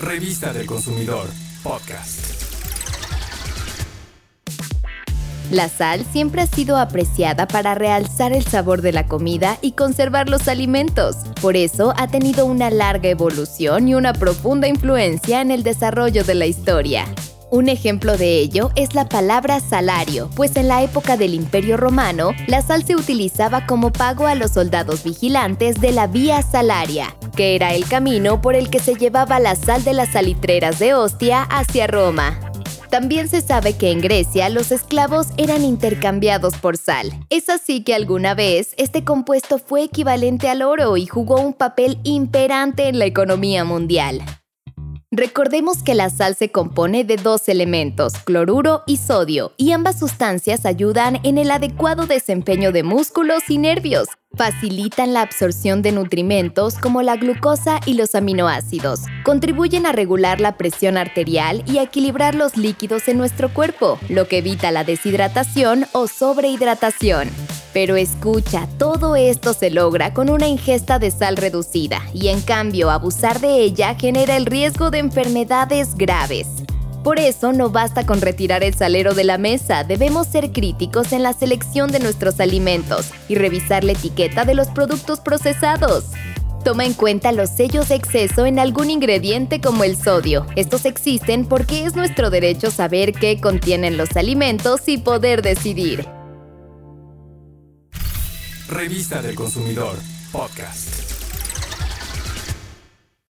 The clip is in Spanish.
Revista del Consumidor, podcast. La sal siempre ha sido apreciada para realzar el sabor de la comida y conservar los alimentos. Por eso ha tenido una larga evolución y una profunda influencia en el desarrollo de la historia. Un ejemplo de ello es la palabra salario, pues en la época del Imperio Romano, la sal se utilizaba como pago a los soldados vigilantes de la Vía Salaria, que era el camino por el que se llevaba la sal de las salitreras de Ostia hacia Roma. También se sabe que en Grecia los esclavos eran intercambiados por sal. Es así que alguna vez este compuesto fue equivalente al oro y jugó un papel imperante en la economía mundial. Recordemos que la sal se compone de dos elementos, cloruro y sodio, y ambas sustancias ayudan en el adecuado desempeño de músculos y nervios. Facilitan la absorción de nutrimentos como la glucosa y los aminoácidos. Contribuyen a regular la presión arterial y a equilibrar los líquidos en nuestro cuerpo, lo que evita la deshidratación o sobrehidratación. Pero escucha, todo esto se logra con una ingesta de sal reducida y en cambio abusar de ella genera el riesgo de enfermedades graves. Por eso no basta con retirar el salero de la mesa, debemos ser críticos en la selección de nuestros alimentos y revisar la etiqueta de los productos procesados. Toma en cuenta los sellos de exceso en algún ingrediente como el sodio. Estos existen porque es nuestro derecho saber qué contienen los alimentos y poder decidir. Revista del Consumidor, podcast.